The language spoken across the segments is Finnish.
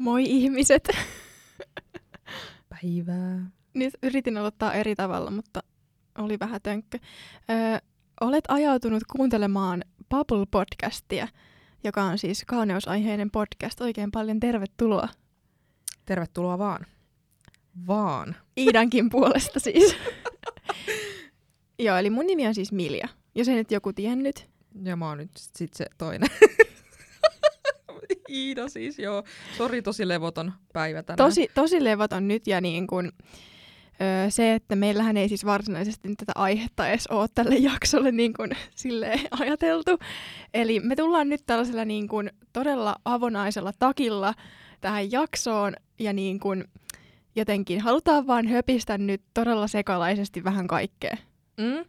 Moi ihmiset. Päivää. Nyt yritin aloittaa eri tavalla, mutta oli vähän tönkkö. Öö, olet ajautunut kuuntelemaan Bubble-podcastia, joka on siis kauneusaiheinen podcast. Oikein paljon tervetuloa. Tervetuloa vaan. Vaan. Iidankin puolesta siis. Joo, eli mun nimi on siis Milja. Jos ei nyt joku tiennyt. Ja mä oon nyt sit se toinen. Iida siis, joo. Sori, tosi levoton päivä tänään. Tosi, tosi levoton nyt ja niin kun, öö, se, että meillähän ei siis varsinaisesti nyt tätä aihetta edes ole tälle jaksolle niin kun, silleen ajateltu. Eli me tullaan nyt tällaisella niin kun, todella avonaisella takilla tähän jaksoon ja niin kun, jotenkin halutaan vaan höpistä nyt todella sekalaisesti vähän kaikkea. Mm?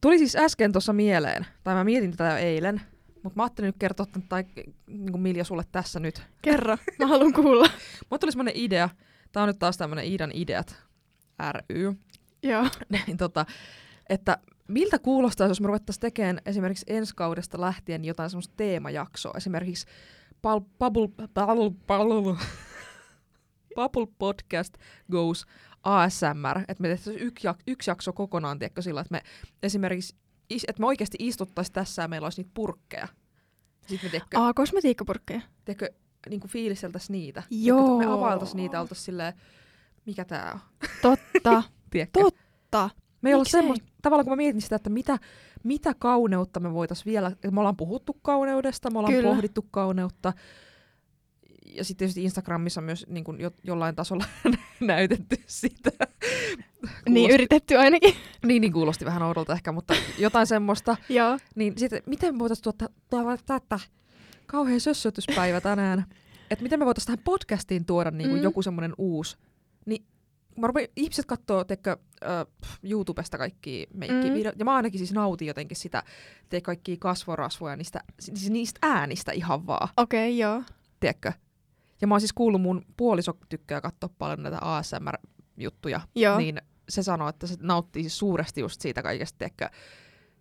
Tuli siis äsken tuossa mieleen, tai mä mietin tätä jo eilen, mutta mä ajattelin nyt kertoa tämän, tai niin kuin Milja sulle tässä nyt. Kerro, mä haluan kuulla. Mulle tuli semmonen idea, tää on nyt taas tämmönen Iidan ideat ry, Joo. niin tota, että miltä kuulostaa, jos me ruvettaisiin tekemään esimerkiksi ensi kaudesta lähtien jotain semmoista teemajaksoa, esimerkiksi pal- Bubble, bubble, bubble, bubble Podcast Goes ASMR, että me tehtäisiin yksi, jak- yksi jakso kokonaan, tiedätkö, sillä, että me esimerkiksi, että me oikeasti istuttaisiin tässä ja meillä olisi niitä purkkeja. Sitten me, tiedätkö, Aa, kosmetiikkapurkkeja. tiedätkö niin kuin fiilisteltäisiin niitä. Joo. Tiedätkö, me availtaisiin niitä, oltaisiin silleen, mikä tää on, Totta, totta. Me ei olla semmoista, tavallaan kun mä mietin sitä, että mitä, mitä kauneutta me voitaisiin vielä, me ollaan puhuttu kauneudesta, me ollaan Kyllä. pohdittu kauneutta, ja sitten tietysti Instagramissa myös niin kuin jo, jollain tasolla näytetty sitä. Niin, yritetty ainakin. niin, niin kuulosti vähän oudolta ehkä, mutta jotain semmoista. Joo. Niin sitten, miten me voitaisiin tuottaa, tuottaa tätä kauhean sössötyspäivä tänään, että miten me voitaisiin tähän podcastiin tuoda niin kuin Mm. joku semmoinen uusi, niin mä rupean, ihmiset katsoo teikö, äh, YouTubesta kaikki meikkivideot, ja mä ainakin siis nautin jotenkin sitä, tee kaikkia kasvorasvoja niistä, siis niistä äänistä ihan vaan, Okei, okay, joo. tiedätkö? Ja mä oon siis kuullut, mun puoliso tykkää katsoa paljon näitä ASMR-juttuja, Joo. niin se sanoo, että se nauttii suuresti just siitä kaikesta, tiedätkö,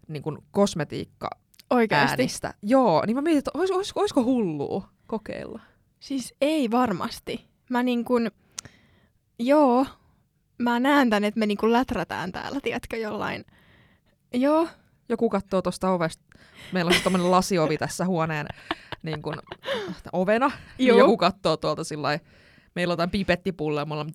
niin kuin kosmetiikka Oikeasti. äänistä. Joo, niin mä mietin, että olis, olis, olisiko hullua kokeilla. Siis ei varmasti. Mä niin kun, joo, mä näen tän, että me niin kun läträtään täällä, tiedätkö, jollain. Joo, Joku katsoo tuosta ovesta. Meillä on tommonen lasiovi tässä huoneen niin kuin, ovena. Niin Joo. joku katsoo tuolta sillä Meillä on jotain pipettipulleja, me ollaan.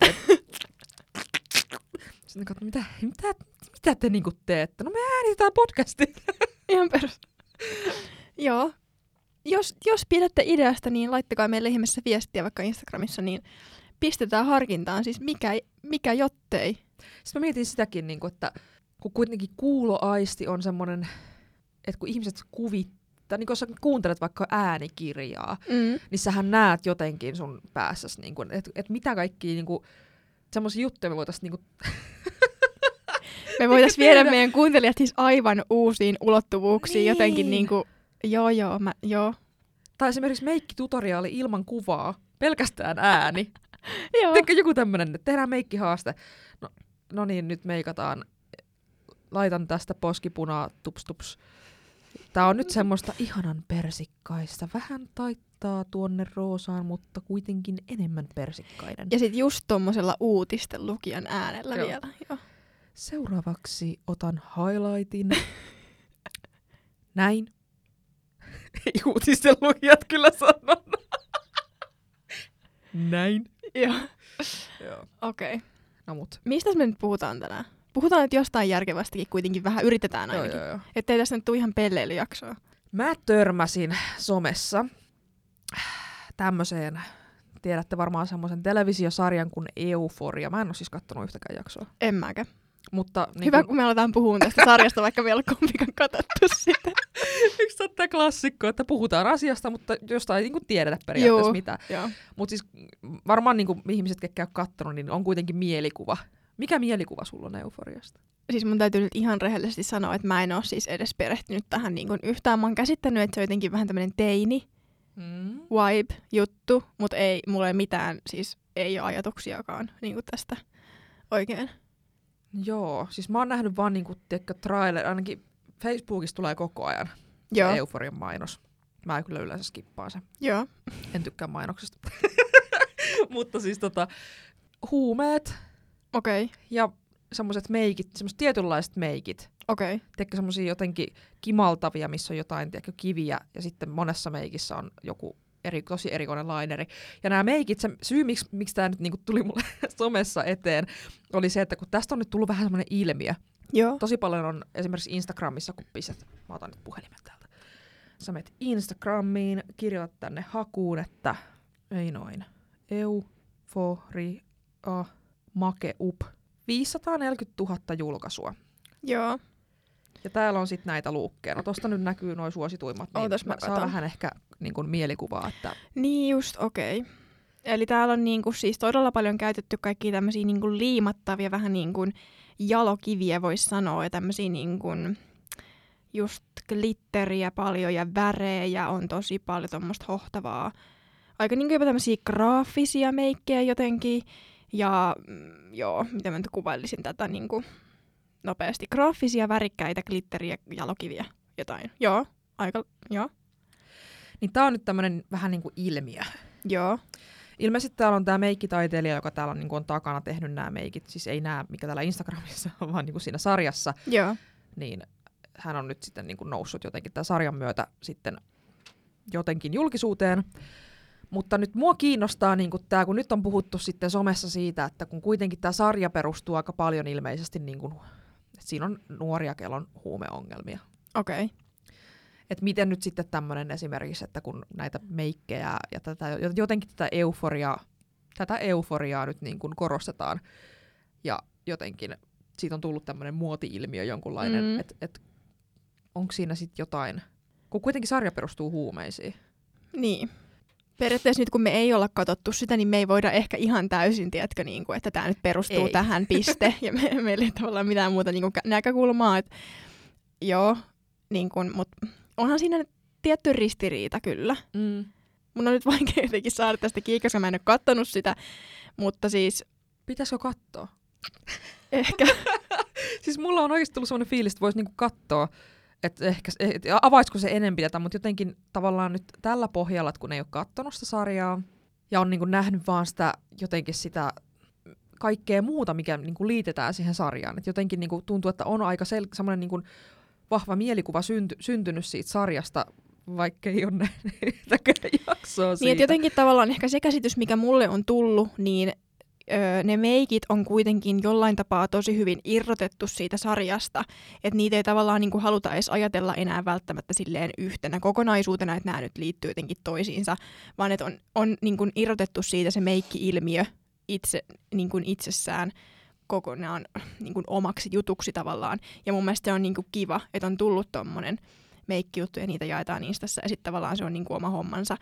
Sitten katsoo, mitä, mitä, mitä te niinku teette? No me äänitetään podcastia. ihan perus. joo. Jos, jos pidätte ideasta, niin laittakaa meille ihmeessä viestiä vaikka Instagramissa, niin pistetään harkintaan. Siis mikä, mikä jottei. Sitten mä mietin sitäkin, niin kuin, että kun kuitenkin kuuloaisti on semmoinen, että kun ihmiset kuvittaa, niin kun sä kuuntelet vaikka äänikirjaa, Mm. niin sähän näet jotenkin sun päässäsi, niin kuin, että, että mitä kaikkia niin kuin, semmoisia juttuja me voitaisiin niin kuin, Me voitaisiin viedä Tehdä. meidän kuuntelijat siis aivan uusiin ulottuvuuksiin Niin. jotenkin niin kuin, joo joo, mä, joo. tai esimerkiksi meikkitutoriaali ilman kuvaa, pelkästään ääni. joo. Teekö joku tämmönen, että tehdään meikkihaaste. No, no niin, nyt meikataan. Laitan tästä poskipunaa, tups tups. Tää on nyt semmoista ihanan persikkaista. Vähän taittaa tuonne roosaan, mutta kuitenkin enemmän persikkainen. Ja sitten just tuommoisella uutisten lukijan äänellä Joo. vielä. Joo. Seuraavaksi otan highlightin. Näin. Ei uutisten lukijat kyllä sanon. Näin. Joo. Joo. Okei. Okay. No mut. Mistä me nyt puhutaan tänään? Puhutaan nyt jostain järkevästikin kuitenkin vähän, yritetään Joo, ainakin. joo, joo. Ettei tässä nyt tule ihan pelleilyjaksoa. Mä törmäsin somessa tämmöiseen, tiedätte varmaan semmoisen televisiosarjan kuin Euforia. Mä en ole siis kattonut yhtäkään jaksoa. En mäkään. Mutta niin Hyvä, kun me aletaan puhumaan tästä sarjasta, vaikka meillä on kumpikaan katsottu sitä. Yksi tämä klassikko, että puhutaan asiasta, mutta jostain ei niin tiedetä periaatteessa Joo. mitä. Joo. Mutta siis varmaan niin ihmiset, ketkä on kattonut, niin on kuitenkin mielikuva. Mikä mielikuva sulla on Euforiasta? Siis mun täytyy nyt ihan rehellisesti sanoa, että mä en ole siis edes perehtynyt tähän niin kuin yhtään. Mä oon käsittänyt, että se on jotenkin vähän tämmöinen teini Mm. vibe juttu, mutta ei, mulla ei mitään, siis ei ole ajatuksiakaan niin kuin tästä oikein. Joo, siis mä oon nähnyt vaan niinku, tiedätkö, trailer, ainakin Facebookissa tulee koko ajan Joo, Euforian mainos. Mä kyllä yleensä skippaan sen. joo. En tykkää mainoksesta. Mutta siis tota, huumeet Okei, okay. ja semmoiset meikit, semmoiset tietynlaiset meikit. okei. Okay. Tiedätkö semmoisia jotenkin kimaltavia, missä on jotain tiedätkö, kiviä ja sitten monessa meikissä on joku eri, tosi erikoinen laineri. Ja nämä meikit, se syy miksi, miksi tämä nyt niinku tuli mulle somessa eteen, oli se, että kun tästä on nyt tullut vähän semmoinen ilmiö. Joo. Tosi paljon on esimerkiksi Instagramissa, kun pistät, mä otan nyt puhelimen täältä. Sä menet Instagramiin, kirjoitat tänne hakuun, että ei noin, euforia makeup. 540 000 julkaisua. Joo. Ja täällä on sitten näitä luukkeja. No tosta nyt näkyy noin suosituimmat, niin Ootas, mä saa vähän ehkä niin kuin mielikuvaa, että Niin just, okei. Okay. Eli täällä on niinku siis todella paljon käytetty kaikkia tämmöisiä niinku liimattavia, vähän niin kuin jalokiviä voisi sanoa, ja tämmöisiä niinku just glitteriä paljon ja värejä on tosi paljon tuommoista hohtavaa. Aika niinku jopa tämmöisiä graafisia meikkejä jotenkin. Ja mm, joo, miten mä nyt kuvailisin tätä niinku nopeasti. Graafisia, värikkäitä, glitteriä, jalokiviä, jotain. Joo, aika, joo, niin tää on nyt tämmönen vähän niin kuin ilmiö. joo. Ilmeisesti täällä on tämä meikkitaiteilija, joka täällä on, niin kuin on takana tehnyt nämä meikit. Siis ei nämä, mikä täällä Instagramissa on, vaan niin kuin siinä sarjassa. Joo. Niin hän on nyt sitten niin kuin noussut jotenkin tämän sarjan myötä sitten jotenkin julkisuuteen. Mutta nyt mua kiinnostaa niin kuin tämä, kun nyt on puhuttu sitten somessa siitä, että kun kuitenkin tämä sarja perustuu aika paljon ilmeisesti, niin kuin, että siinä on nuoria, kello on huumeongelmia. Okei. Okay. että miten nyt sitten tämmöinen esimerkiksi, että kun näitä meikkejä ja tätä, jotenkin tätä euforiaa, tätä euforiaa nyt niin kuin korostetaan ja jotenkin siitä on tullut tämmöinen muoti-ilmiö jonkunlainen, Mm. mm. että et, onko siinä sitten jotain, kun kuitenkin sarja perustuu huumeisiin. Niin. Periaatteessa nyt kun me ei olla katsottu sitä, niin me ei voida ehkä ihan täysin, tiedätkö, niin kuin, että tämä nyt perustuu Ei. tähän piste. ja me, meillä ei tavallaan mitään muuta niin kuin, näkökulmaa. Et, joo, niin kuin, mutta onhan siinä tietty ristiriita kyllä. Mm. Mun on nyt vaikea jotenkin saada tästä kiinni, koska mä en ole kattonut sitä. Mutta siis Pitäisikö katsoa? ehkä, Siis mulla on oikeasti tullut sellainen fiilis, että voisi niinku katsoa, että ehkä et, avaisiko se enempi tätä, mutta jotenkin tavallaan nyt tällä pohjalla, että kun ei ole katsonut sitä sarjaa ja on niinku nähnyt vaan sitä jotenkin sitä kaikkea muuta, mikä niinku liitetään siihen sarjaan. Et jotenkin niinku tuntuu, että on aika sel- semmoinen niinku vahva mielikuva synty- syntynyt siitä sarjasta, vaikka ei ole nähnyt jaksoa niin siitä. että jotenkin tavallaan ehkä se käsitys, mikä mulle on tullut, niin öö, ne meikit on kuitenkin jollain tapaa tosi hyvin irrotettu siitä sarjasta, että niitä ei tavallaan niin kuin haluta edes ajatella enää välttämättä silleen yhtenä kokonaisuutena, että nämä nyt liittyy jotenkin toisiinsa, vaan että on, on niin kuin irrotettu siitä se meikki-ilmiö itse, niin kuin itsessään kokonaan niin kuin omaksi jutuksi tavallaan. Ja mun mielestä se on niin kuin kiva, että on tullut tommonen meikkijuttu ja niitä jaetaan Instassa ja sitten tavallaan se on niin kuin oma hommansa.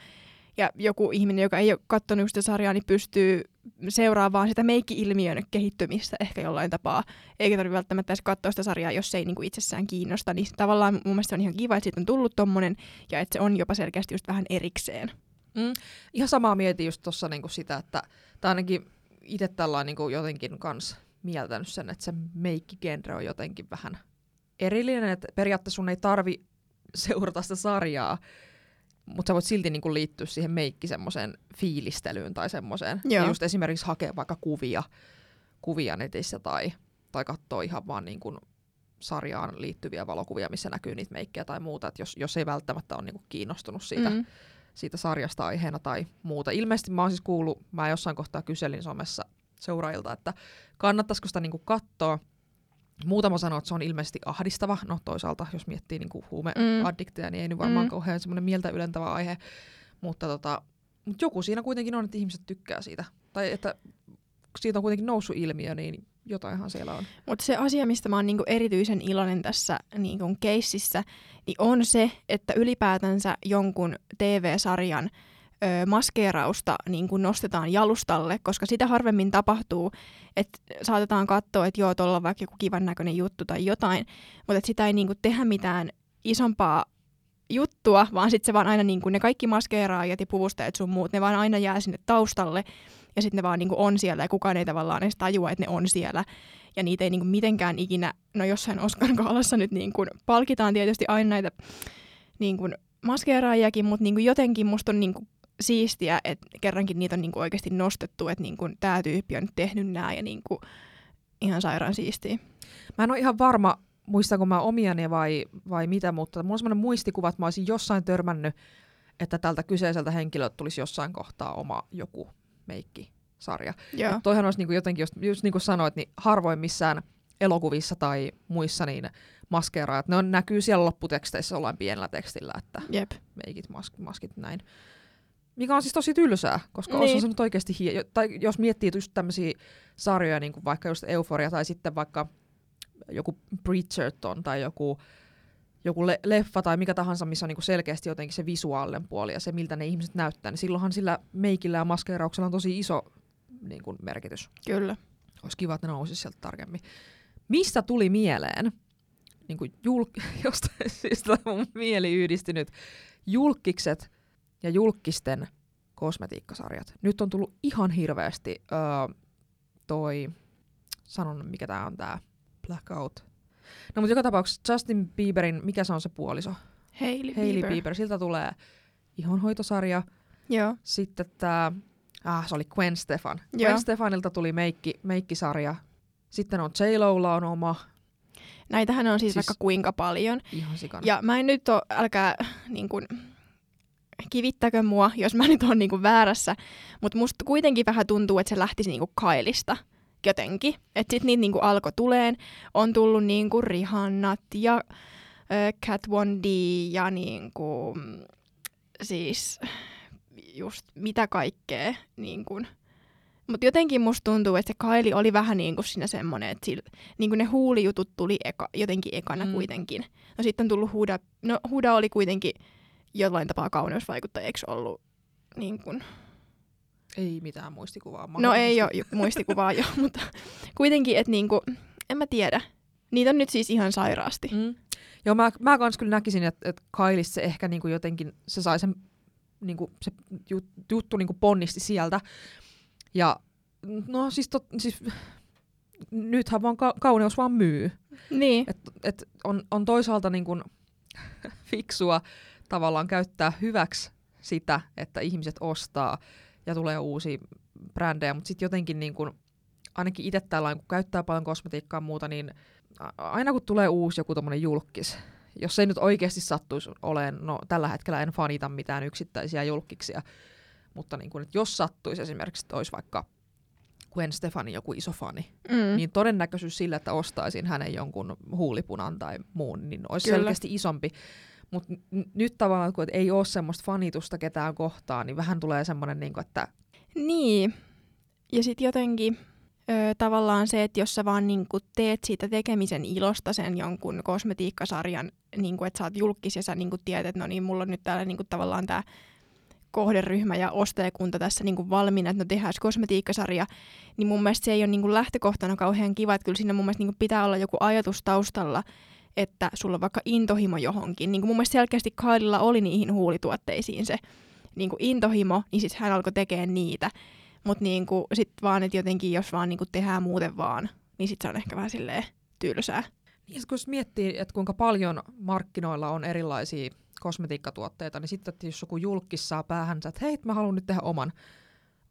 Ja joku ihminen, joka ei ole katsonut sitä sarjaa, niin pystyy seuraamaan sitä meikki-ilmiön kehittymistä ehkä jollain tapaa. Eikä tarvitse välttämättä edes katsoa sitä sarjaa, jos se ei niinku itsessään kiinnosta. Niin tavallaan mun mielestä on ihan kiva, että siitä on tullut tommonen ja että se on jopa selkeästi just vähän erikseen. Mm. Ihan samaa mietin just tuossa niinku sitä, että tai ainakin itse tällä niinku jotenkin kans mieltänyt sen, että se meikkigenre on jotenkin vähän erillinen, että periaatteessa sun ei tarvi seurata sitä sarjaa, mutta sä voit silti niinku liittyä siihen meikki semmoiseen fiilistelyyn tai semmoiseen. Ja just esimerkiksi hakea vaikka kuvia, kuvia netissä tai, tai katsoa ihan vaan niinku sarjaan liittyviä valokuvia, missä näkyy niitä meikkejä tai muuta, että jos, jos ei välttämättä ole niinku kiinnostunut siitä, Mm. siitä sarjasta aiheena tai muuta. Ilmeisesti mä oon siis kuullut, mä jossain kohtaa kyselin somessa seuraajilta, että kannattaisiko sitä niinku katsoa. Muutama sanoo, että se on ilmeisesti ahdistava. No toisaalta, jos miettii niinku huumeaddikteja, niin ei nyt varmaan Mm. kauhean semmoinen mieltä ylentävä aihe. Mutta tota, mut joku siinä kuitenkin on, että ihmiset tykkää siitä. Tai että siitä on kuitenkin noussut ilmiö, niin jotainhan siellä on. Mutta se asia, mistä mä oon niinku erityisen iloinen tässä niinku keississä, niin on se, että ylipäätänsä jonkun TV-sarjan maskeerausta niin kuin nostetaan jalustalle, koska sitä harvemmin tapahtuu, että saatetaan katsoa, että joo, tuolla on vaikka joku kivan näköinen juttu tai jotain, mutta että sitä ei niin kuin tehdä mitään isompaa juttua, vaan sitten se vaan aina niin kuin ne kaikki maskeeraajat ja puvustajat sun muut, ne vaan aina jää sinne taustalle ja sitten ne vaan niin kuin on siellä ja kukaan ei tavallaan edes tajua, että ne on siellä. Ja niitä ei niin kuin mitenkään ikinä, no jossain Oscar-kaalassa nyt niin kuin palkitaan tietysti aina näitä niin kuin maskeeraajiakin, mutta niin kuin jotenkin musta on niin kuin siistiä, että kerrankin niitä on niinku oikeasti nostettu, että niinku tämä tyyppi on nyt tehnyt nämä ja niinku ihan sairaan siistiä. Mä en ole ihan varma, muistanko mä omiani vai, vai mitä, mutta mulla on semmoinen muistikuva, että mä olisin jossain törmännyt, että tältä kyseiseltä henkilöltä tulisi jossain kohtaa oma joku meikki-sarja. Joo. Et toihan olisi niinku jotenkin, just, just niin kuin sanoit, niin harvoin missään elokuvissa tai muissa niin maskeeraajat, ne on, näkyy siellä lopputeksteissä jollain pienellä tekstillä, että Jep. meikit, mask, maskit, näin. Mikä on siis tosi tylsää, koska Niin. niin. se nyt oikeasti hie- tai jos miettii just tämmöisiä sarjoja, niin kuin vaikka just Euphoria tai sitten vaikka joku Bridgerton tai joku, joku le- leffa tai mikä tahansa, missä on niin kuin selkeästi jotenkin se visuaalinen puoli ja se, miltä ne ihmiset näyttää, niin silloinhan sillä meikillä ja maskeerauksella on tosi iso niin kuin merkitys. Kyllä. Olisi kiva, että ne nousisi sieltä tarkemmin. Mistä tuli mieleen, niin kuin julk- jostain syystä mun mieli yhdistynyt, julkikset ja julkisten kosmetiikkasarjat. Nyt on tullut ihan hirveästi öö, toi, sanon mikä tää on tää, Blackout. No mutta joka tapauksessa Justin Bieberin, mikä se on se puoliso? Hailey, Hailey Bieber. Bieber. Siltä tulee ihonhoitosarja. Joo. Sitten tää, ah se oli Gwen Stefan. Joo. Gwen Stefanilta tuli meikki, meikkisarja. Sitten on j on oma, Näitähän on siis, Siis- vaikka kuinka paljon. ihan sikana. Ja mä en nyt ole, älkää niin kun, kivittäkö mua, jos mä nyt oon niin kun väärässä, mutta musta kuitenkin vähän tuntuu, että se lähtisi niin kuin Kailista jotenkin. Että sit niitä niin kuin alkoi tuleen. On tullut niin kuin Rihannat ja äh, Kat Von D ja niin kuin, siis just mitä kaikkea. Niin kuin. Mutta jotenkin musta tuntuu, että se Kaili oli vähän niin kuin siinä semmoinen, että sillä, niin kuin ne huulijutut tuli eka, jotenkin ekana mm. kuitenkin. No sitten on tullut Huda. No Huda oli kuitenkin jollain tapaa kauneusvaikuttaja, eikö ollut niin kuin, Ei mitään muistikuvaa. No ei ole muistikuvaa jo, mutta kuitenkin, että niinku, en mä tiedä. Niitä on nyt siis ihan sairaasti. Mm. Joo, mä, mä kans kyllä näkisin, että, että Kailis se ehkä niinku jotenkin, se sai sen niinku, se jut, juttu niinku ponnisti sieltä. Ja no siis, tot, siis nythän vaan ka- kauneus vaan myy. Niin, Et, et on, on toisaalta niinku fiksua tavallaan käyttää hyväksi sitä, että ihmiset ostaa ja tulee uusia brändejä, mutta sitten jotenkin niin kun, ainakin itse tällä kun käyttää paljon kosmetiikkaa ja muuta, niin aina kun tulee uusi joku tommonen julkis, jos se ei nyt oikeasti sattuisi olemaan, no tällä hetkellä en fanita mitään yksittäisiä julkiksia, mutta niin kun, jos sattuisi esimerkiksi, että olisi vaikka Gwen Stefani joku iso fani, mm. niin todennäköisyys sille, että ostaisin hänen jonkun huulipunan tai muun, niin olisi. Kyllä. selkeästi isompi. Mutta n- nyt tavallaan, kun ei ole semmoista fanitusta ketään kohtaan, niin vähän tulee semmoinen, niin että niin. Ja sitten jotenkin ö, tavallaan se, että jos sä vaan niinku teet siitä tekemisen ilosta sen jonkun kosmetiikkasarjan, niinku, että sä oot julkis ja sä niinku tiedät, että no niin, mulla on nyt täällä niinku tavallaan tämä kohderyhmä ja ostajakunta tässä niinku valmiina, että no tehdään kosmetiikkasarja, niin mun mielestä se ei ole niinku lähtökohtana kauhean kiva, että kyllä siinä mun mielestä niinku pitää olla joku ajatus taustalla, että sulla on vaikka intohimo johonkin. Niin kuin mun mielestä selkeästi Kylella oli niihin huulituotteisiin se niin kuin intohimo, niin sitten hän alkoi tekemään niitä. Mutta niin sitten vaan, että jotenkin jos vaan niin kuin tehdään muuten vaan, niin sitten se on ehkä vähän silleen tylsää. Niin kun miettii, että kuinka paljon markkinoilla on erilaisia kosmetiikkatuotteita, niin sitten että jos joku julkis saa päähänsä, että hei, mä haluan nyt tehdä oman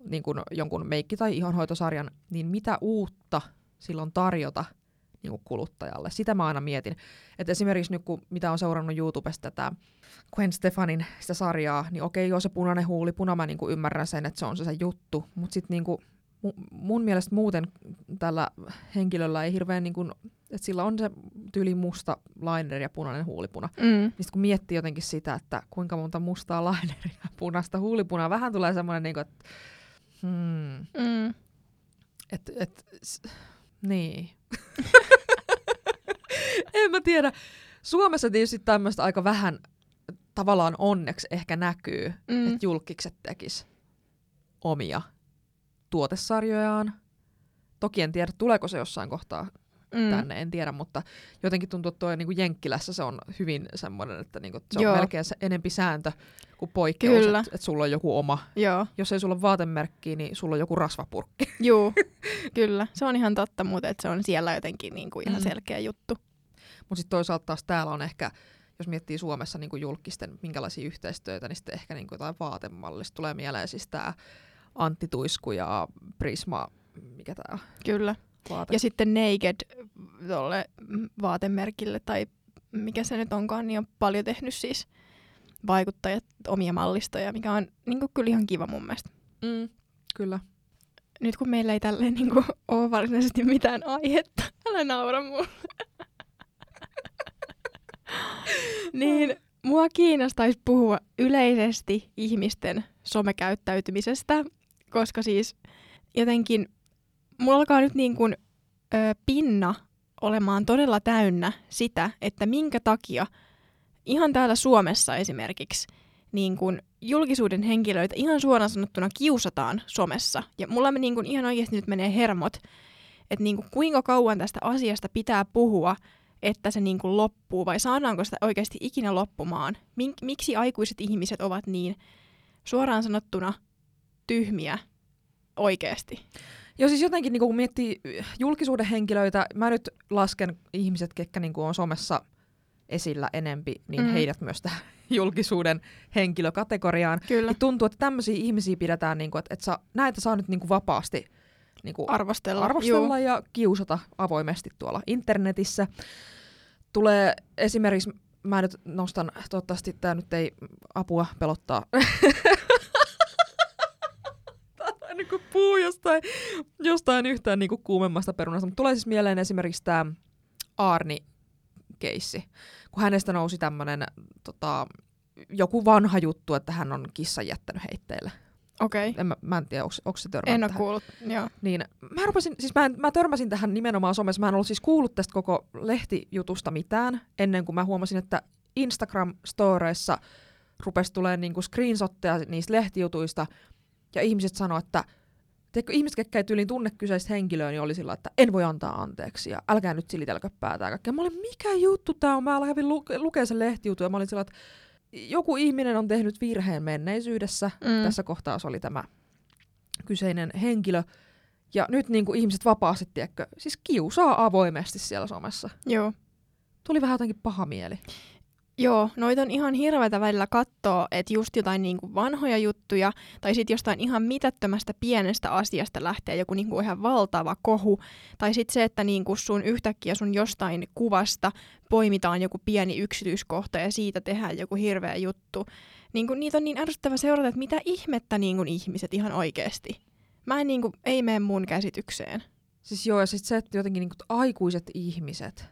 niin kun jonkun meikki- tai ihonhoitosarjan, niin mitä uutta silloin tarjota niin kuin kuluttajalle? Sitä mä aina mietin. Että esimerkiksi nyt, kun, mitä on seurannut YouTubesta tätä Gwen Stefanin sitä sarjaa, niin okei, joo se punainen huulipuna, mä niin kuin ymmärrän sen, että se on se, se juttu, mutta sitten niin kuin, mu- mun mielestä muuten tällä henkilöllä ei hirveän, niin kuin, että sillä on se tyyli musta liner ja punainen huulipuna. Mm. Niin kun miettii jotenkin sitä, että kuinka monta mustaa lineria ja punaista huulipunaa, vähän tulee semmoinen, niin kuin, että hmm, Mm. et, et, s- niin. en mä tiedä. Suomessa tietysti tämmöistä aika vähän tavallaan onneksi ehkä näkyy, Mm. että julkikset tekis omia tuotesarjojaan. Toki en tiedä, tuleeko se jossain kohtaa Mm. tänne, en tiedä, mutta jotenkin tuntuu, että tuo niinku Jenkkilässä se on hyvin semmoinen, että niinku, se Joo. on melkein enempi sääntö kuin poikkeus, että et sulla on joku oma. Joo, Jos ei sulla ole vaatemerkkiä, niin sulla on joku rasvapurkki. juu, kyllä. Se on ihan totta, mutta että se on siellä jotenkin niin kuin ihan Mm. selkeä juttu. Mutta sitten toisaalta taas täällä on ehkä jos miettii Suomessa niin kuin julkisten, minkälaisia yhteistyötä, niin sitten ehkä niin kuin jotain vaatemallista tulee mieleen siis tämä Antti Tuisku ja Prisma, mikä tämä Kyllä. Vaate. Ja sitten Naked tolle vaatemerkille tai mikä se nyt onkaan, niin on paljon tehnyt siis vaikuttajat omia mallistoja, mikä on niin kuin, kyllä ihan kiva mun mielestä. Mm, kyllä. Nyt kun meillä ei tälleen niin kuin, ole varsinaisesti mitään aihetta, älä naura mulle. niin mua kiinnostaisi puhua yleisesti ihmisten somekäyttäytymisestä, koska siis jotenkin mulla alkaa nyt niin kuin, ö, pinna olemaan todella täynnä sitä, että minkä takia ihan täällä Suomessa esimerkiksi niin kuin julkisuuden henkilöitä ihan suoraan sanottuna kiusataan somessa. Ja mulla niin kuin ihan oikeasti nyt menee hermot, että niin kuin kuinka kauan tästä asiasta pitää puhua, että se niin kuin loppuu, vai saadaanko sitä oikeasti ikinä loppumaan? Mink- miksi aikuiset ihmiset ovat niin suoraan sanottuna tyhmiä oikeasti? Joo, siis jotenkin niin kun miettii julkisuuden henkilöitä, mä nyt lasken ihmiset, ketkä niin on somessa esillä enempi, niin Mm. heidät myös tähän julkisuuden henkilökategoriaan. Kyllä. Niin tuntuu, että tämmöisiä ihmisiä pidetään, niin kuin, että, että saa, näitä saa nyt niin kuin vapaasti niin kuin Arvostella. arvostella Juu. ja kiusata avoimesti tuolla internetissä. Tulee esimerkiksi, mä nyt nostan, toivottavasti tämä nyt ei apua pelottaa. Niin kuin puu jostain, jostain yhtään niin kuin kuumemmasta perunasta. Mutta tulee siis mieleen esimerkiksi tämä Arni-keissi, kun hänestä nousi tämmöinen tota, joku vanha juttu, että hän on kissan jättänyt heitteille. Okei. Okay. En, mä, mä en tiedä, onko se törmännyt En ole tähän? kuullut. Joo. Niin mä, rupesin, siis mä, en, mä törmäsin tähän nimenomaan somessa. Mä en ollut siis kuullut tästä koko lehtijutusta mitään ennen kuin mä huomasin, että Instagram-storeissa rupesi tulee niinku screenshotteja niistä lehtijutuista ja ihmiset sanoi, että Teekö ihmiset, ketkä ei tyyliin tunne kyseistä henkilöä, niin oli sillä, että en voi antaa anteeksi ja älkää nyt silitelkö päätä ja kaikkea. Mä olin, mikä juttu tää on? Mä kävin luke- lukea sen lehtijutun ja mä olin sillä, että joku ihminen on tehnyt virheen menneisyydessä. Mm. Tässä kohtaa se oli tämä kyseinen henkilö. Ja nyt niin kuin ihmiset vapaasti, tiedätkö, siis kiusaa avoimesti siellä somessa. Joo. Tuli vähän jotenkin paha mieli. Joo, noita on ihan hirveätä välillä katsoa, että just jotain niinku vanhoja juttuja, tai sitten jostain ihan mitättömästä pienestä asiasta lähtee joku niinku ihan valtava kohu, tai sitten se, että niinku sun yhtäkkiä sun jostain kuvasta poimitaan joku pieni yksityiskohta ja siitä tehdään joku hirveä juttu. Niinku, niitä on niin ärsyttävä seurata, että mitä ihmettä niinku ihmiset ihan oikeasti. Mä en niinku, ei mene mun käsitykseen. Siis joo, ja sitten se, että jotenkin niin kuin aikuiset ihmiset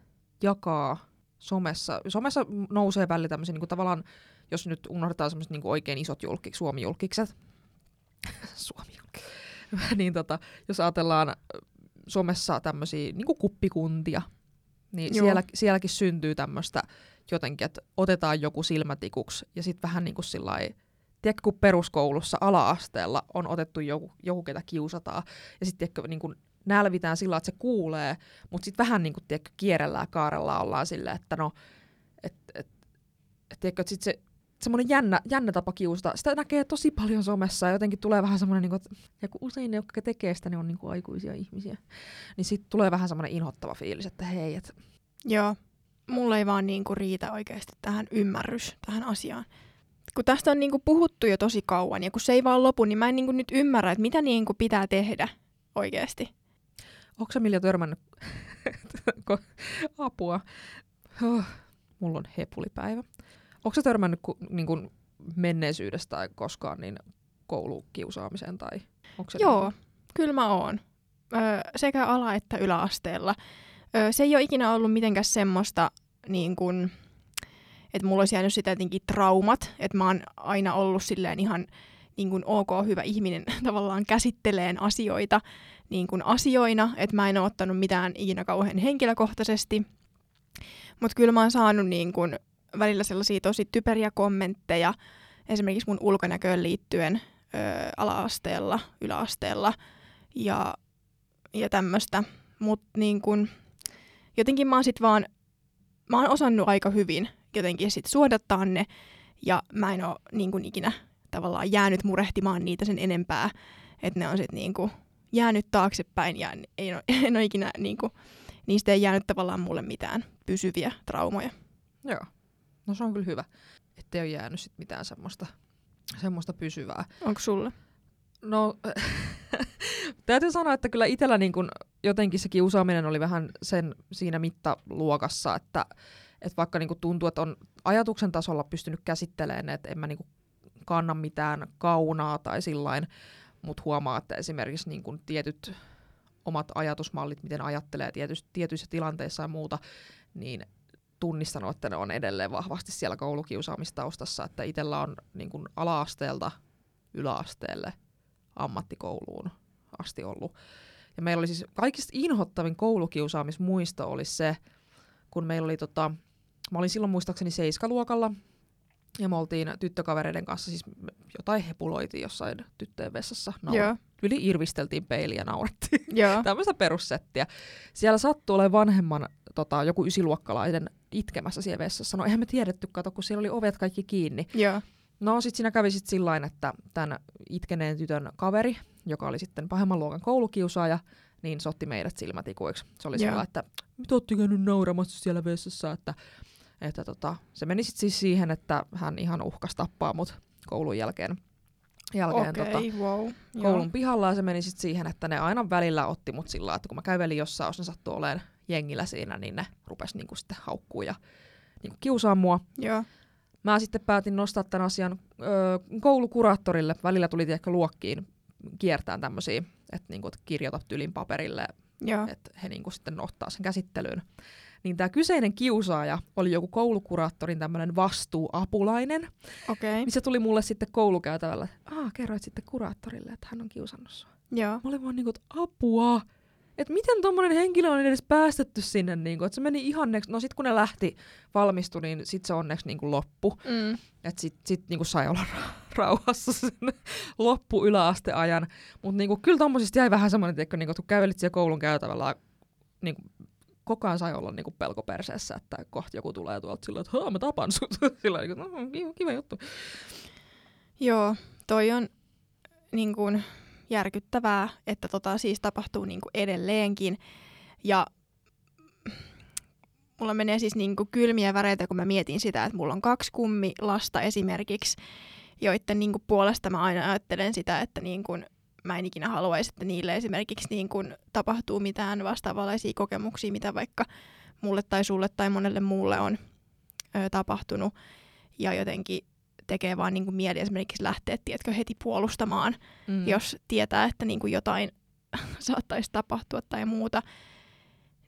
jakaa somessa. Somessa nousee välillä tämmöisiä niin kuin tavallaan, jos nyt unohdetaan semmoiset niin kuin oikein isot julkik, Suomi-julkikset. Suomi niin tota, jos ajatellaan somessa tämmöisiä niin kuin kuppikuntia, niin Joo. siellä, sielläkin syntyy tämmöistä jotenkin, että otetaan joku silmätikuksi ja sitten vähän niin kuin sillä tiedätkö, kun peruskoulussa ala-asteella on otettu joku, joku ketä kiusataan, ja sitten niin kuin nälvitään sillä että se kuulee, mutta sitten vähän niin kuin, tiedätkö, kierrellään ja kaarellaan ollaan silleen, että no, et, et, et, tiedätkö, että sit se semmoinen jännä, jännä tapa kiusata, sitä näkee tosi paljon somessa ja jotenkin tulee vähän semmoinen, niin kuin, että ja kun usein ne, jotka tekee sitä, ne on niin kuin aikuisia ihmisiä, niin sitten tulee vähän semmoinen inhottava fiilis, että hei, että Joo, mulla ei vaan niinku riitä oikeasti tähän ymmärrys tähän asiaan. Kun tästä on niinku puhuttu jo tosi kauan ja kun se ei vaan lopu, niin mä en niinku nyt ymmärrä, että mitä niinku pitää tehdä oikeasti. Onko sä Milja törmännyt apua? Oh, mulla on hepulipäivä. Onko sä törmännyt ku, niin kun menneisyydestä tai koskaan niin koulukiusaamiseen? Tai se Joo, Niin kyllä mä oon. Öö, sekä ala- että yläasteella. Öö, se ei ole ikinä ollut mitenkään semmoista, niin kun, että mulla olisi jäänyt sitä jotenkin traumat, että mä oon aina ollut silleen ihan niin kun ok, hyvä ihminen tavallaan käsitteleen asioita niin kun asioina, että mä en ole ottanut mitään ikinä kauhean henkilökohtaisesti. Mutta kyllä mä oon saanut niin kun välillä sellaisia tosi typeriä kommentteja, esimerkiksi mun ulkonäköön liittyen ö, ala-asteella, yläasteella ja, ja tämmöistä. Mutta niin kun, jotenkin mä oon sit vaan, mä oon osannut aika hyvin jotenkin sit suodattaa ne ja mä en oo niin kun ikinä tavallaan jäänyt murehtimaan niitä sen enempää, että ne on sit niin kun jäänyt taaksepäin ja ei oo, en ole ikinä niin kun, niistä ei jäänyt tavallaan mulle mitään pysyviä traumoja. Joo. No se on kyllä hyvä, ettei ole jäänyt sit mitään semmoista, semmoista pysyvää. Onko sulle? No, täytyy sanoa, että kyllä itsellä niin kun jotenkin se kiusaaminen oli vähän sen siinä mittaluokassa, että, että vaikka niin tuntuu, että on ajatuksen tasolla pystynyt käsittelemään, että en mä niin kanna mitään kaunaa tai sillain, mutta huomaa, että esimerkiksi niin kun tietyt omat ajatusmallit, miten ajattelee tietyissä, tietyissä tilanteissa ja muuta, niin tunnistanut, että ne on edelleen vahvasti siellä koulukiusaamistaustassa, että itsellä on niin kun ala-asteelta yläasteelle ammattikouluun asti ollut. Ja meillä oli siis kaikista inhottavin koulukiusaamismuisto oli se, kun meillä oli tota, mä olin silloin muistaakseni seiskaluokalla, ja me oltiin tyttökavereiden kanssa, siis jotain hepuloitiin jossain tyttöjen vessassa. Naura- Yli irvisteltiin peiliä ja naurettiin. Tämmöistä perussettiä. Siellä sattui olemaan vanhemman tota, joku ysiluokkalainen itkemässä siellä vessassa. No eihän me tiedetty, kato, kun siellä oli ovet kaikki kiinni. Joo. No sit siinä kävi sit sillain, että tämän itkeneen tytön kaveri, joka oli sitten pahemman luokan koulukiusaaja, niin se otti meidät silmätikuiksi. Se oli sillä, että mitä ootte käynyt nauramassa siellä vessassa, että, että tota, se meni sitten siis siihen, että hän ihan uhkas tappaa mut koulun jälkeen. jälkeen okay, tota, wow. koulun Joo. pihalla ja se meni sitten siihen, että ne aina välillä otti mut sillä että kun mä kävelin jossain, jos ne sattui olemaan jengillä siinä, niin ne rupes niinku sitten haukkuu ja niinku kiusaa mua. Joo. Mä sitten päätin nostaa tämän asian ö, koulukuraattorille. Välillä tuli ehkä luokkiin kiertää tämmöisiä, että niinku, et kirjoitat tylin paperille, että he niinku sitten ottaa sen käsittelyyn. Niin tämä kyseinen kiusaaja oli joku koulukuraattorin tämmöinen vastuuapulainen. Okay. Niin se tuli mulle sitten koulukäytävällä, että kerroit sitten kuraattorille, että hän on kiusannut sua. Joo. Mä olin vaan niinku, että apua, että miten tuommoinen henkilö on edes päästetty sinne, niin kuin, että se meni ihanneksi, no sit kun ne lähti valmistui, niin sit se onneksi niin kuin loppu. Mm. Että sit, sit niin kuin sai olla rauhassa sen loppu yläasteajan. Mutta niin kyllä tuommoisista jäi vähän semmoinen, että niin kun kävelit siellä koulun käytävällä, niin kuin, koko ajan sai olla niin kuin pelko perseessä, että kohta joku tulee tuolta sillä, että mä tapan sut. sillä niin kuin, no, kiva, kiva juttu. Joo, toi on niin kuin, järkyttävää, että tota siis tapahtuu niin kuin edelleenkin. Ja mulla menee siis niin kuin kylmiä väreitä, kun mä mietin sitä, että mulla on kaksi kummilasta esimerkiksi, joiden niin kuin puolesta mä aina ajattelen sitä, että niin kuin mä en ikinä haluaisi, että niille esimerkiksi niin kuin tapahtuu mitään vastaavanlaisia kokemuksia, mitä vaikka mulle tai sulle tai monelle muulle on ö, tapahtunut. Ja jotenkin tekee vaan niin kuin mieli esimerkiksi lähteä tiedätkö, heti puolustamaan, mm. jos tietää, että niin kuin jotain saattaisi tapahtua tai muuta.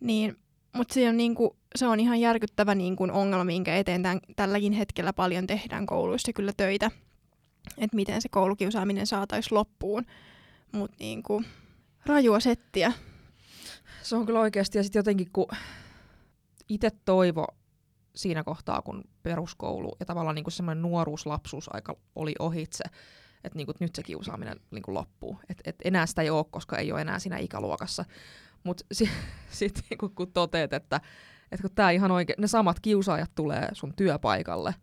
Niin, mutta se on, niin kuin, se on ihan järkyttävä niin kuin ongelma, minkä eteen tämän, tälläkin hetkellä paljon tehdään kouluissa kyllä töitä, että miten se koulukiusaaminen saataisiin loppuun. Mutta niin kuin, rajua settiä. Se on kyllä oikeasti, ja sitten jotenkin kun itse toivo siinä kohtaa, kun peruskoulu ja tavallaan niin semmoinen nuoruus, aika oli ohitse, että niin kuin, nyt se kiusaaminen niin kuin loppuu. Et, et enää sitä ei ole, koska ei ole enää siinä ikäluokassa. Mutta sitten sit, niin kun toteet, että, että kun tää ihan oikein, ne samat kiusaajat tulee sun työpaikalle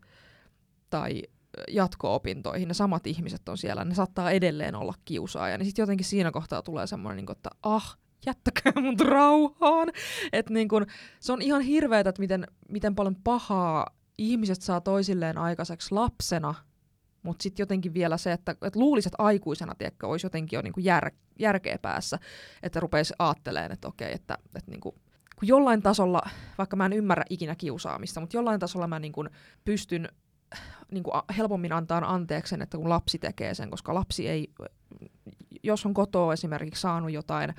tai jatko-opintoihin, ne samat ihmiset on siellä, ne saattaa edelleen olla kiusaaja, niin sitten jotenkin siinä kohtaa tulee semmoinen, niin että ah, jättäkää mut rauhaan. Et niin kun, se on ihan hirveetä, että miten, miten paljon pahaa ihmiset saa toisilleen aikaiseksi lapsena, mutta sitten jotenkin vielä se, että, että luulisit että aikuisena tiedätkö, olisi jotenkin jo niinku jär, järkeä päässä, että rupeisi ajattelemaan, että okei, että, että niinku, kun jollain tasolla, vaikka mä en ymmärrä ikinä kiusaamista, mutta jollain tasolla mä niinku pystyn niinku helpommin antaa anteeksi sen, että kun lapsi tekee sen, koska lapsi ei, jos on kotoa esimerkiksi saanut jotain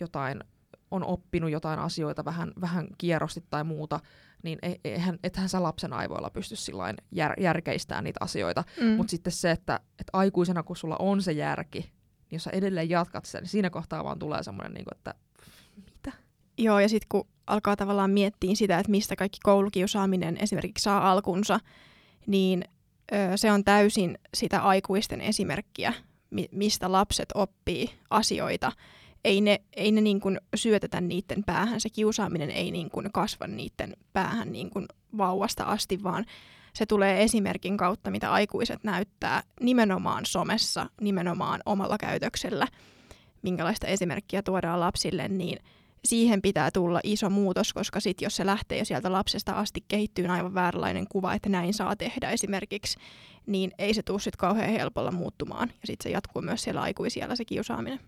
jotain, on oppinut jotain asioita vähän, vähän kierrosti tai muuta, niin eihän, ethän sä lapsen aivoilla pysty sillain jär, järkeistämään niitä asioita. Mm. Mutta sitten se, että, että aikuisena kun sulla on se järki, niin jos sä edelleen jatkat sen, niin siinä kohtaa vaan tulee semmoinen, niin että mitä? Joo, ja sitten kun alkaa tavallaan miettiä sitä, että mistä kaikki koulukiusaaminen esimerkiksi saa alkunsa, niin ö, se on täysin sitä aikuisten esimerkkiä, mi- mistä lapset oppii asioita. Ei ne, ei ne niin kuin syötetä niiden päähän, se kiusaaminen ei niin kuin kasva niiden päähän niin kuin vauvasta asti, vaan se tulee esimerkin kautta, mitä aikuiset näyttää nimenomaan somessa, nimenomaan omalla käytöksellä, minkälaista esimerkkiä tuodaan lapsille, niin siihen pitää tulla iso muutos, koska sit jos se lähtee jo sieltä lapsesta asti kehittyy aivan vääränlainen kuva, että näin saa tehdä esimerkiksi, niin ei se tule sitten kauhean helpolla muuttumaan. Ja sitten se jatkuu myös siellä aikuisiellä se kiusaaminen.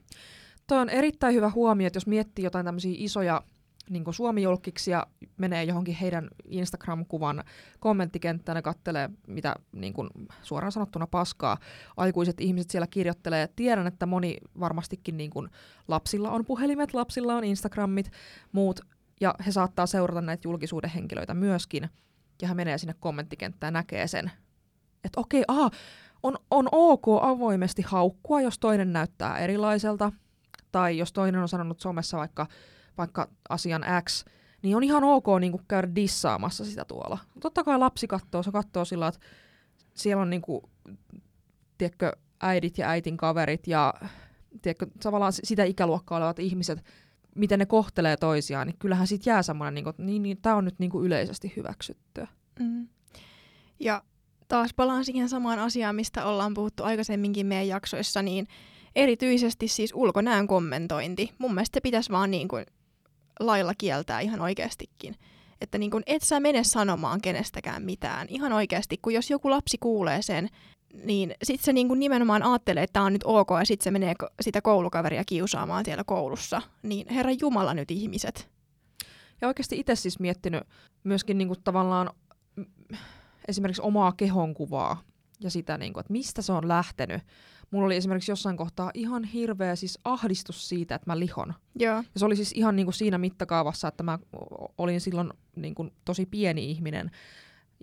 Toi on erittäin hyvä huomio, että jos miettii jotain tämmöisiä isoja niin Suomi-julkiksi menee johonkin heidän Instagram-kuvan kommenttikenttään ja kattelee, mitä niin kuin, suoraan sanottuna paskaa aikuiset ihmiset siellä kirjoittelee. Tiedän, että moni varmastikin niin kuin, lapsilla on puhelimet, lapsilla on Instagramit, muut, ja he saattaa seurata näitä julkisuuden henkilöitä myöskin. Ja hän menee sinne kommenttikenttään ja näkee sen, että okei, aha, on, on ok avoimesti haukkua, jos toinen näyttää erilaiselta, tai jos toinen on sanonut somessa vaikka vaikka asian X, niin on ihan ok niin kuin käydä dissaamassa sitä tuolla. Totta kai lapsi katsoo, se katsoo sillä, että siellä on niin kuin, tiedätkö, äidit ja äitin kaverit ja tiedätkö, tavallaan sitä ikäluokkaa olevat ihmiset, miten ne kohtelee toisiaan, niin kyllähän siitä jää semmoinen, niin että niin, niin, tämä on nyt niin kuin yleisesti hyväksyttyä. Mm. Ja taas palaan siihen samaan asiaan, mistä ollaan puhuttu aikaisemminkin meidän jaksoissa, niin erityisesti siis ulkonäön kommentointi. Mun mielestä se pitäisi vaan niin kuin lailla kieltää ihan oikeastikin. Että niin kun et sä mene sanomaan kenestäkään mitään. Ihan oikeasti, kun jos joku lapsi kuulee sen, niin sitten se niin kun nimenomaan ajattelee, että tämä on nyt ok, ja sitten se menee sitä koulukaveria kiusaamaan siellä koulussa. Niin herra Jumala nyt ihmiset. Ja oikeasti itse siis miettinyt myöskin niin kuin tavallaan esimerkiksi omaa kehonkuvaa ja sitä, niin kuin, että mistä se on lähtenyt mulla oli esimerkiksi jossain kohtaa ihan hirveä siis ahdistus siitä, että mä lihon. Joo. Ja se oli siis ihan niin kuin siinä mittakaavassa, että mä olin silloin niin kuin tosi pieni ihminen.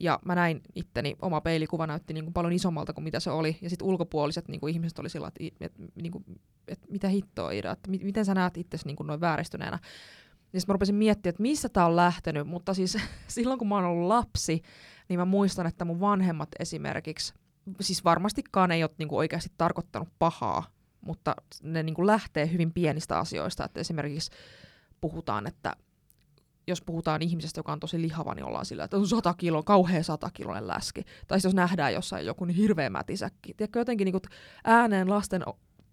Ja mä näin itteni, oma peilikuva näytti niin kuin paljon isommalta kuin mitä se oli. Ja sitten ulkopuoliset niin kuin ihmiset oli sillä, että, että, niin kuin, että mitä hittoa Ida, että miten sä näet itsesi niin kuin noin vääristyneenä. Ja sitten mä rupesin miettimään, että missä tää on lähtenyt. Mutta siis silloin kun mä oon ollut lapsi, niin mä muistan, että mun vanhemmat esimerkiksi – siis varmastikaan ei ole niin kuin oikeasti tarkoittanut pahaa, mutta ne niin kuin lähtee hyvin pienistä asioista. Että esimerkiksi puhutaan, että jos puhutaan ihmisestä, joka on tosi lihava, niin ollaan sillä, että on 100 kilo, kauhean 100 kiloinen läski. Tai jos nähdään jossain joku niin hirveä mätisäkki. Tiedätkö, jotenkin niin kuin ääneen lasten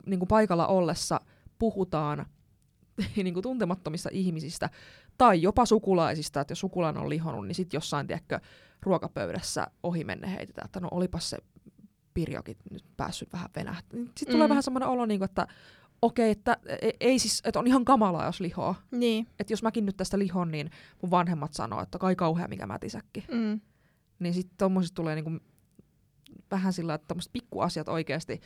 niin kuin paikalla ollessa puhutaan niin kuin tuntemattomista ihmisistä tai jopa sukulaisista, että jos sukulainen on lihonut, niin sitten jossain tiedätkö, ruokapöydässä ohi menne heitetään, että no olipas se Pirjokin nyt päässyt vähän venähtämään. Sitten mm. tulee vähän semmoinen olo, niin kuin, että okei, että e, ei siis, että on ihan kamalaa, jos lihoa. Niin. Että jos mäkin nyt tästä lihon, niin mun vanhemmat sanoo, että kai kauhea mikä mätisäkki. Mm. Niin sitten tuommoisista tulee niinku vähän sillä, että tämmöiset pikkuasiat oikeasti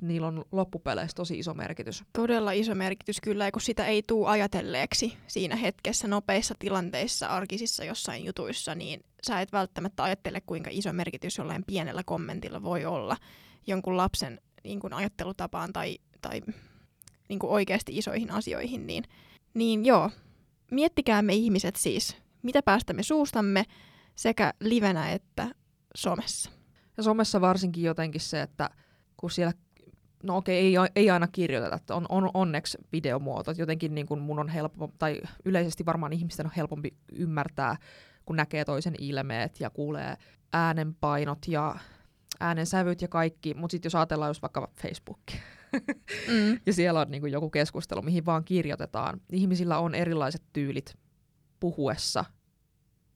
niillä on loppupeleissä tosi iso merkitys. Todella iso merkitys kyllä, kun sitä ei tule ajatelleeksi siinä hetkessä nopeissa tilanteissa, arkisissa jossain jutuissa, niin sä et välttämättä ajattele, kuinka iso merkitys jollain pienellä kommentilla voi olla jonkun lapsen niin kuin ajattelutapaan tai, tai niin kuin oikeasti isoihin asioihin. Niin, niin joo, miettikää me ihmiset siis, mitä päästämme suustamme sekä livenä että somessa. Ja somessa varsinkin jotenkin se, että kun siellä no okei, ei, ei aina kirjoiteta, että on, on onneksi videomuoto, että jotenkin niin kuin mun on helppo, tai yleisesti varmaan ihmisten on helpompi ymmärtää, kun näkee toisen ilmeet ja kuulee äänenpainot ja äänensävyt ja kaikki, mutta sitten jos ajatellaan just vaikka Facebook, mm. ja siellä on niin kuin joku keskustelu, mihin vaan kirjoitetaan, ihmisillä on erilaiset tyylit puhuessa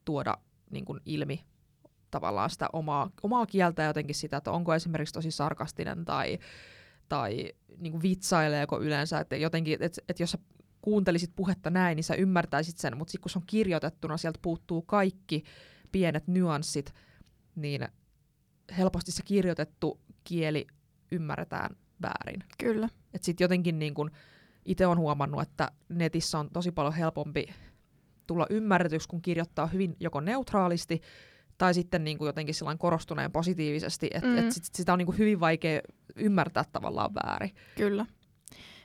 tuoda niin kuin ilmi tavallaan sitä omaa, omaa kieltä ja jotenkin sitä, että onko esimerkiksi tosi sarkastinen tai tai niin kuin vitsaileeko yleensä, että jotenkin, että, että jos sä kuuntelisit puhetta näin, niin sä ymmärtäisit sen, mutta sitten kun se on kirjoitettuna, sieltä puuttuu kaikki pienet nyanssit, niin helposti se kirjoitettu kieli ymmärretään väärin. Kyllä. Että sitten jotenkin niin kun itse on huomannut, että netissä on tosi paljon helpompi tulla ymmärretyksi, kun kirjoittaa hyvin joko neutraalisti tai sitten niin kuin jotenkin korostuneen positiivisesti, että mm. et sit, sitä on niin kuin hyvin vaikea ymmärtää tavallaan väärin. Kyllä.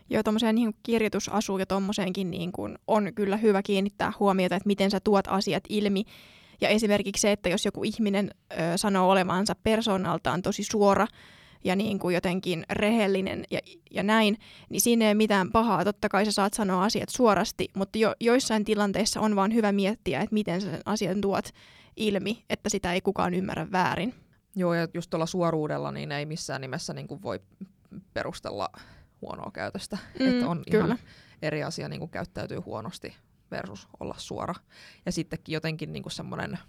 Joo, tuommoiseen niin kirjoitusasuun ja tuommoiseenkin niin kuin on kyllä hyvä kiinnittää huomiota, että miten sä tuot asiat ilmi. Ja esimerkiksi se, että jos joku ihminen ö, sanoo olevansa persoonaltaan tosi suora ja niin kuin jotenkin rehellinen ja, ja näin, niin siinä ei ole mitään pahaa. Totta kai sä saat sanoa asiat suorasti, mutta jo, joissain tilanteissa on vaan hyvä miettiä, että miten sä sen asian tuot ilmi, että sitä ei kukaan ymmärrä väärin. Joo, ja just tuolla suoruudella niin ei missään nimessä niin kuin voi perustella huonoa käytöstä. Mm, että on kyllä. ihan eri asia niin kuin käyttäytyy huonosti versus olla suora. Ja sittenkin jotenkin niin kuin semmoinen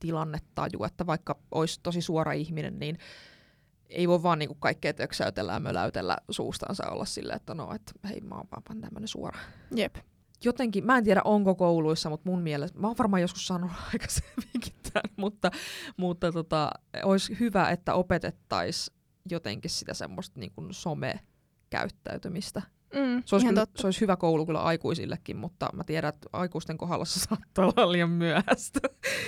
tilannetaju, että vaikka olisi tosi suora ihminen, niin ei voi vaan niinku kaikkea töksäytellä ja möläytellä suustansa olla silleen, että no, että hei, mä oon vaan tämmönen suora. Jep. Jotenkin, mä en tiedä onko kouluissa, mutta mun mielestä, mä oon varmaan joskus sanonut aikaisemminkin tämän, mutta, mutta tota, olisi hyvä, että opetettaisiin jotenkin sitä semmoista niin kuin some-käyttäytymistä. Mm, Se olisi, kyllä, se olisi hyvä koulu kyllä aikuisillekin, mutta mä tiedän, että aikuisten kohdalla se saattaa olla liian myöhäistä.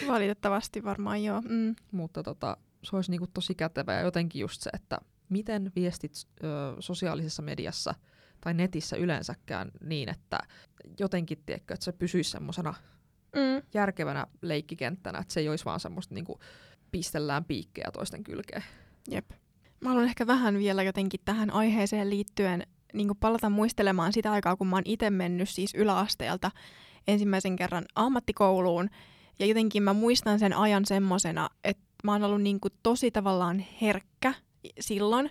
Valitettavasti varmaan joo. Mm. mutta tota, se olisi niinku tosi kätevä ja jotenkin just se, että miten viestit ö, sosiaalisessa mediassa tai netissä yleensäkään niin, että jotenkin, tiedätkö, että se pysyisi semmoisena Mm. järkevänä leikkikenttänä, että se ei olisi vaan semmoista niinku pistellään piikkejä toisten kylkeen. Jep. Mä haluan ehkä vähän vielä jotenkin tähän aiheeseen liittyen niin palata muistelemaan sitä aikaa, kun mä oon itse mennyt siis yläasteelta ensimmäisen kerran ammattikouluun. Ja jotenkin mä muistan sen ajan semmosena, että mä oon ollut niin kuin tosi tavallaan herkkä silloin.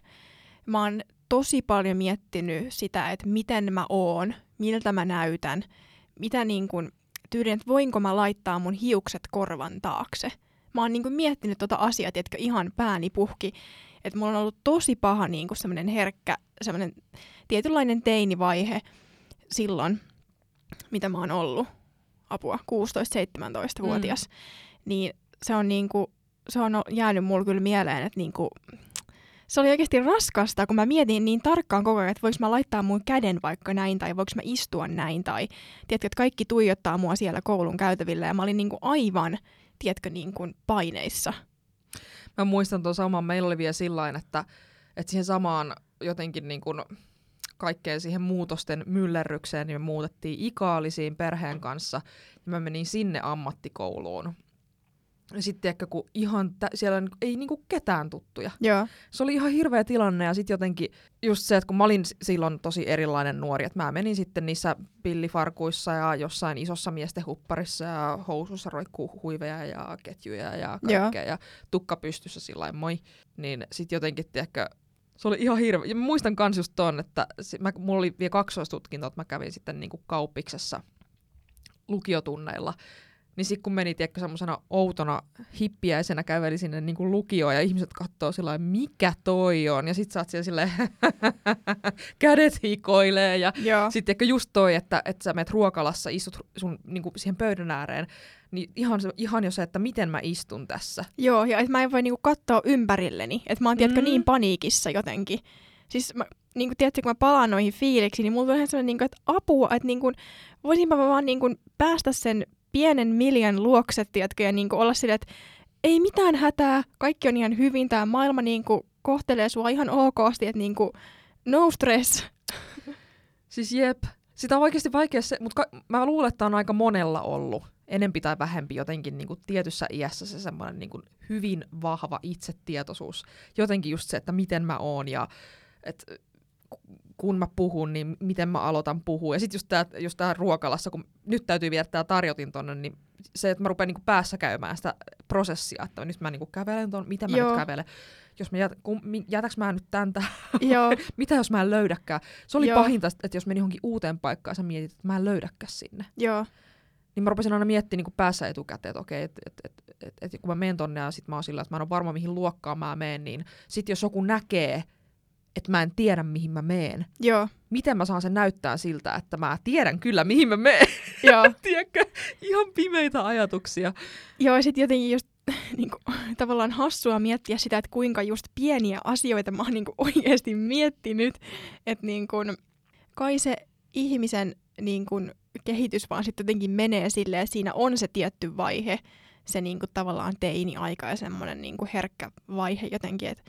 Mä oon tosi paljon miettinyt sitä, että miten mä oon, miltä mä näytän, mitä niin kuin, tyylin, että voinko mä laittaa mun hiukset korvan taakse. Mä oon niin kuin miettinyt tota asiaa, tiedätkö, ihan pääni puhki. Että mulla on ollut tosi paha niin kuin semmoinen herkkä, semmoinen tietynlainen teinivaihe silloin, mitä mä oon ollut, apua, 16-17-vuotias. Mm. Niin se on, niin kuin, se on jäänyt mulle kyllä mieleen, että niin kuin, se oli oikeasti raskasta, kun mä mietin niin tarkkaan koko ajan, että voiko mä laittaa mun käden vaikka näin, tai voiko mä istua näin, tai tiedätkö, että kaikki tuijottaa mua siellä koulun käytävillä, ja mä olin niin kuin aivan, tiedätkö, niin kuin paineissa. Mä muistan tuon saman, meillä oli vielä sillä että, että siihen samaan jotenkin niin kuin kaikkeen siihen muutosten myllerrykseen, niin me muutettiin ikaalisiin perheen kanssa, ja mä menin sinne ammattikouluun. Ja sitten ehkä kun ihan tä- siellä ei niinku ketään tuttuja. Joo. Se oli ihan hirveä tilanne ja sitten jotenkin just se, että kun mä olin silloin tosi erilainen nuori, että mä menin sitten niissä pillifarkuissa ja jossain isossa miesten hupparissa ja housussa roikkuu huiveja ja ketjuja ja kaikkea ja tukka pystyssä sillä moi. Niin sitten jotenkin, tiedätkö, se oli ihan hirveä. Ja mä muistan kans just ton, että si- mä, mulla oli vielä kaksoistutkinto, että mä kävin sitten niinku kauppiksessa lukiotunneilla. Niin sitten kun meni tiedätkö, semmoisena outona hippiäisenä käveli sinne niin kuin lukioon ja ihmiset katsoo sillä mikä toi on. Ja sit sä oot siellä silleen, kädet hikoilee. Ja sitten just toi, että, että sä menet ruokalassa, istut sun niin kuin siihen pöydän ääreen, niin ihan, se, ihan jo se, että miten mä istun tässä. Joo, ja et mä en voi niinku katsoa ympärilleni. Että mä oon, tiedätkö, Mm. niin paniikissa jotenkin. Siis mä, niinku, tiedätkö, kun mä palaan noihin fiiliksiin, niin mulla tulee ihan sellainen, niinku, että apua, että niinku, voisinpa mä vaan niinku, päästä sen pienen Miljan luokse, tiedätkö, ja niinku, olla silleen, että ei mitään hätää, kaikki on ihan hyvin, tämä maailma niinku, kohtelee sua ihan okosti, että niinku, no stress. Siis jep, sitä on oikeasti vaikea se, mutta ka- mä luulen, että on aika monella ollut enempi tai vähempi jotenkin niin kuin tietyssä iässä se semmoinen niin kuin hyvin vahva itsetietoisuus. Jotenkin just se, että miten mä oon ja et, kun mä puhun, niin miten mä aloitan puhua. Ja sitten just tää, just tää ruokalassa, kun nyt täytyy viedä tää tarjotin tonne, niin se, että mä rupean niinku päässä käymään sitä prosessia, että nyt mä niinku kävelen ton, mitä mä Joo. nyt kävelen. Jos mä jät, kun, jätäks mä nyt tän? Joo, mitä jos mä en löydäkään? Se oli Joo. pahinta, että jos meni johonkin uuteen paikkaan sä mietit, että mä en löydäkään sinne. joo, Niin mä rupesin aina miettimään niin päässä etukäteen, että okei, että et, et, et, et, kun mä menen tonne ja sit mä oon sillä, että mä en ole varma mihin luokkaan mä menen, niin sit jos joku näkee, että mä en tiedä mihin mä meen, joo, miten mä saan sen näyttää siltä, että mä tiedän kyllä mihin mä menen. joo. Tiedätkö? Ihan pimeitä ajatuksia. Joo, ja sitten jotenkin just niin kuin, tavallaan hassua miettiä sitä, että kuinka just pieniä asioita mä oon niin kuin, oikeasti miettinyt. Että niin kuin, kai se ihmisen niin kuin, kehitys vaan sitten jotenkin menee silleen, että siinä on se tietty vaihe, se niin kuin, tavallaan teini-aika ja semmoinen niin kuin, herkkä vaihe jotenkin, että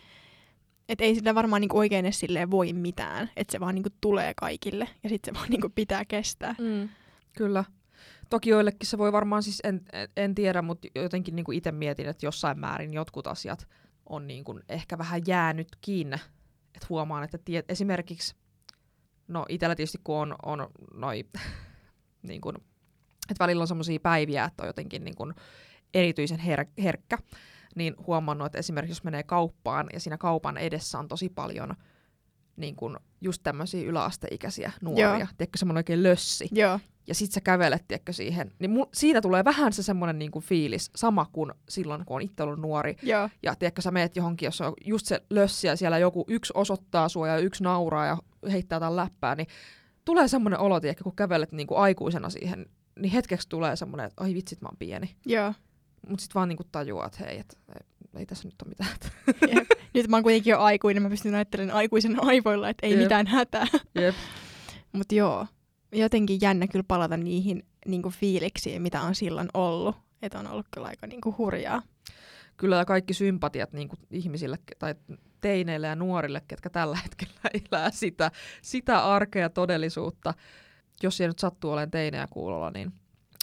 et ei sillä varmaan niin kuin, oikein edes silleen voi mitään, että se vaan niin kuin, tulee kaikille ja sitten se vaan niin kuin, pitää kestää. Mm. Kyllä. Toki joillekin se voi varmaan, siis en, en, en tiedä, mutta jotenkin niin itse mietin, että jossain määrin jotkut asiat on niin kuin ehkä vähän jäänyt kiinni. Että huomaan, että tie, esimerkiksi, no itsellä tietysti kun on, on noi, niin kuin, että välillä on semmoisia päiviä, että on jotenkin niin kuin erityisen her- herkkä, niin huomannut, että esimerkiksi jos menee kauppaan ja siinä kaupan edessä on tosi paljon niin kun just tämmöisiä yläasteikäisiä nuoria. Joo. Tiedätkö, semmoinen oikein lössi. Joo, Ja sit sä kävelet, tiedätkö, siihen. Niin mu- siinä tulee vähän se semmoinen niin fiilis, sama kuin silloin, kun on itse ollut nuori. joo, Ja tiedätkö, sä meet johonkin, jos on just se lössi ja siellä joku yksi osoittaa sua ja yksi nauraa ja heittää jotain läppää, niin tulee semmoinen olo, tiedätkö, kun kävelet niin kuin aikuisena siihen, niin hetkeksi tulee semmoinen, että ai vitsit, mä oon pieni. joo. Mutta sitten vaan niin kuin tajuaa, että hei, et, ei, ei tässä nyt ole mitään. Jep. Nyt mä oon kuitenkin jo aikuinen, mä pystyn ajattelemaan aikuisen aivoilla, että ei Jep. mitään hätää. Jep. Mutta joo, jotenkin jännä kyllä palata niihin niinku fiiliksiin, mitä on silloin ollut. Että on ollut kyllä aika niinku hurjaa. Kyllä kaikki sympatiat niin kuin ihmisille tai teineille ja nuorille, ketkä tällä hetkellä elää sitä, sitä arkea todellisuutta. Jos siellä nyt sattuu olemaan teinejä kuulolla, niin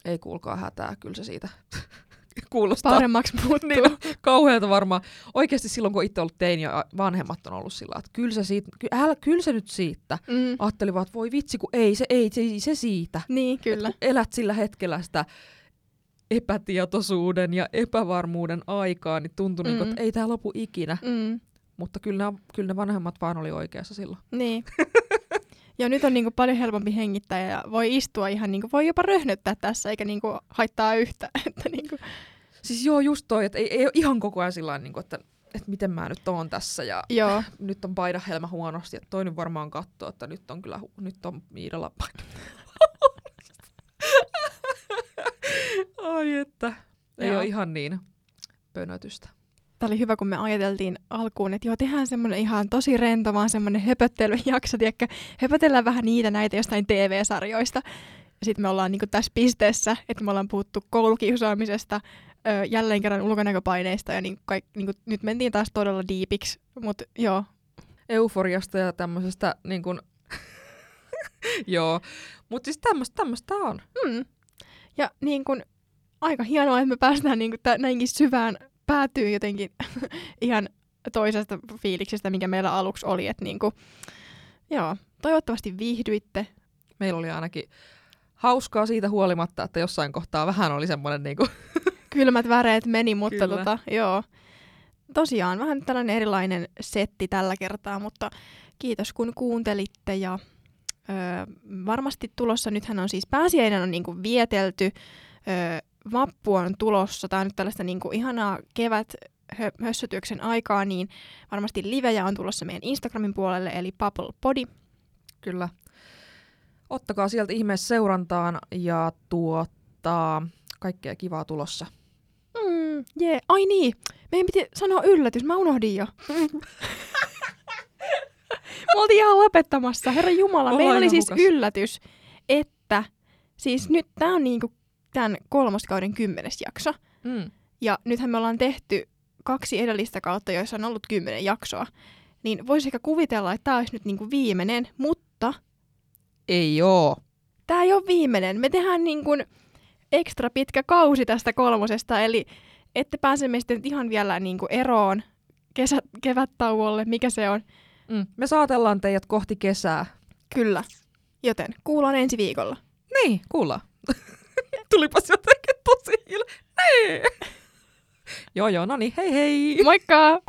ei kuulkaa hätää. Kyllä se siitä kuulostaa Paremmaksi muuttuu. niin, kauhealta varmaan. Oikeasti silloin, kun itse ollut teini ja vanhemmat on ollut sillä että kyllä se, siitä, ky, älä, kyllä se nyt siitä. Mm. Ajattelin vaan, että voi vitsi, kun ei se, ei, se, se siitä. Niin, kyllä. Et kun elät sillä hetkellä sitä epätietoisuuden ja epävarmuuden aikaa, niin tuntui, mm. niin kuin, että ei tämä lopu ikinä. Mm. Mutta kyllä ne, kyllä ne vanhemmat vaan oli oikeassa silloin. Niin. Ja nyt on niinku paljon helpompi hengittää ja voi istua ihan, niinku, voi jopa röhnöttää tässä eikä niinku haittaa yhtä. Että niinku, Siis joo, just toi, että ei, ei ole ihan koko ajan sillä niin että, että miten mä nyt oon tässä ja joo, nyt on paidahelma huonosti, että toi nyt varmaan katsoo, että nyt on kyllä, nyt on Miidalla. Ai että, ei Joo. ole ihan niin pönötystä. Tämä oli hyvä, kun me ajateltiin alkuun, että joo, tehdään semmoinen ihan tosi rento, vaan semmoinen höpöttelyjakso, tiedätkö, höpötellään vähän niitä näitä jostain TV-sarjoista. Sitten me ollaan niinku tässä pisteessä, että me ollaan puhuttu koulukiusaamisesta, ö, jälleen kerran ulkonäköpaineista ja niin kaik, niinku, nyt mentiin taas todella diipiksi, mutta joo, Euforiasta ja tämmöisestä niin kuin, joo. Mutta siis tämmöistä tämmöistä on. mm. Ja niin kun, aika hienoa, että me päästään niin kun, tä, näinkin syvään päätyyn jotenkin ihan toisesta fiiliksestä, mikä meillä aluksi oli. Että niin kun, joo, toivottavasti viihdyitte. Meillä oli ainakin hauskaa siitä huolimatta, että jossain kohtaa vähän oli semmoinen niin kuin, Kylmät väreet meni, mutta Kyllä. tota, joo. Tosiaan vähän tällainen erilainen setti tällä kertaa, mutta kiitos kun kuuntelitte ja öö, varmasti tulossa, nythän on siis pääsiäinen on niinku vietelty, öö, vappu on tulossa, tämä on nyt tällaista niinku ihanaa kevät hö- hössötyöksen aikaa, niin varmasti livejä on tulossa meidän Instagramin puolelle, eli Bubble Body. Kyllä. Ottakaa sieltä ihmeessä seurantaan ja tuottaa kaikkea kivaa tulossa. Mm, yeah. Ai niin, meidän piti sanoa yllätys, mä unohdin jo. Me oltiin ihan lopettamassa, herra Jumala. Ollaan Meillä oli siis hukassa. yllätys, että siis nyt tämä on niinku tämän kolmoskauden kymmenes jakso. Mm. Ja nythän me ollaan tehty kaksi edellistä kautta, joissa on ollut kymmenen jaksoa. Niin voisi ehkä kuvitella, että tämä olisi nyt niinku viimeinen, mutta Ei oo. tämä ei ole viimeinen. Me tehdään niin kuin ekstra pitkä kausi tästä kolmosesta, eli ette pääse meistä nyt ihan vielä niin kuin eroon kesä, kevättauolle, mikä se on. Mm. Me saatellaan teidät kohti kesää. Kyllä. Joten kuullaan ensi viikolla. Niin, kuullaan. Tulipas jotenkin tosi hil... Nee. joo, joo, no niin, hei hei! Moikka!